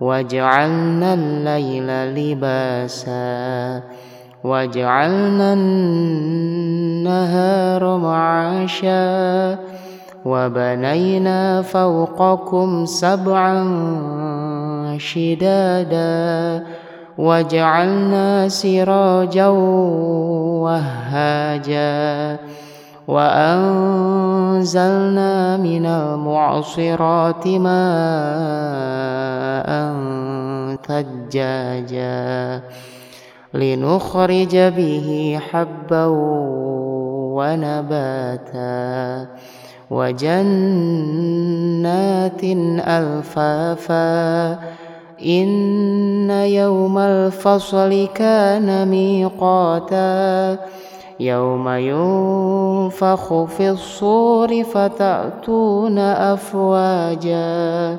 وجعلنا الليل لباسا وجعلنا النهار معاشا وبنينا فوقكم سبعا شدادا وجعلنا سراجا وهاجا وأنزلنا من المعصرات ماء ثجاجا لنخرج به حبا ونباتا وجنات ألفافا إن يوم الفصل كان ميقاتا يوم ينفخ في الصور فتأتون أفواجا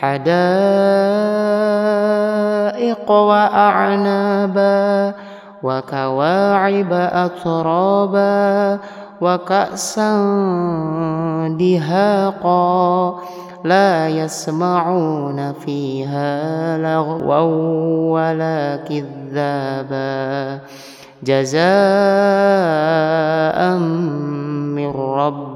حدائق وأعنابا وكواعب أترابا وكأسا دهاقا لا يسمعون فيها لغوا ولا كذابا جزاء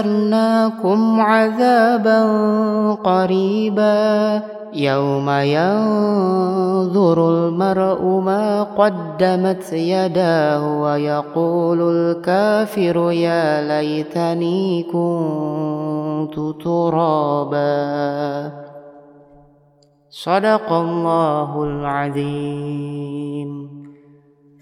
أنذرناكم عذابا قريبا يوم ينظر المرء ما قدمت يداه ويقول الكافر يا ليتني كنت ترابا صدق الله العظيم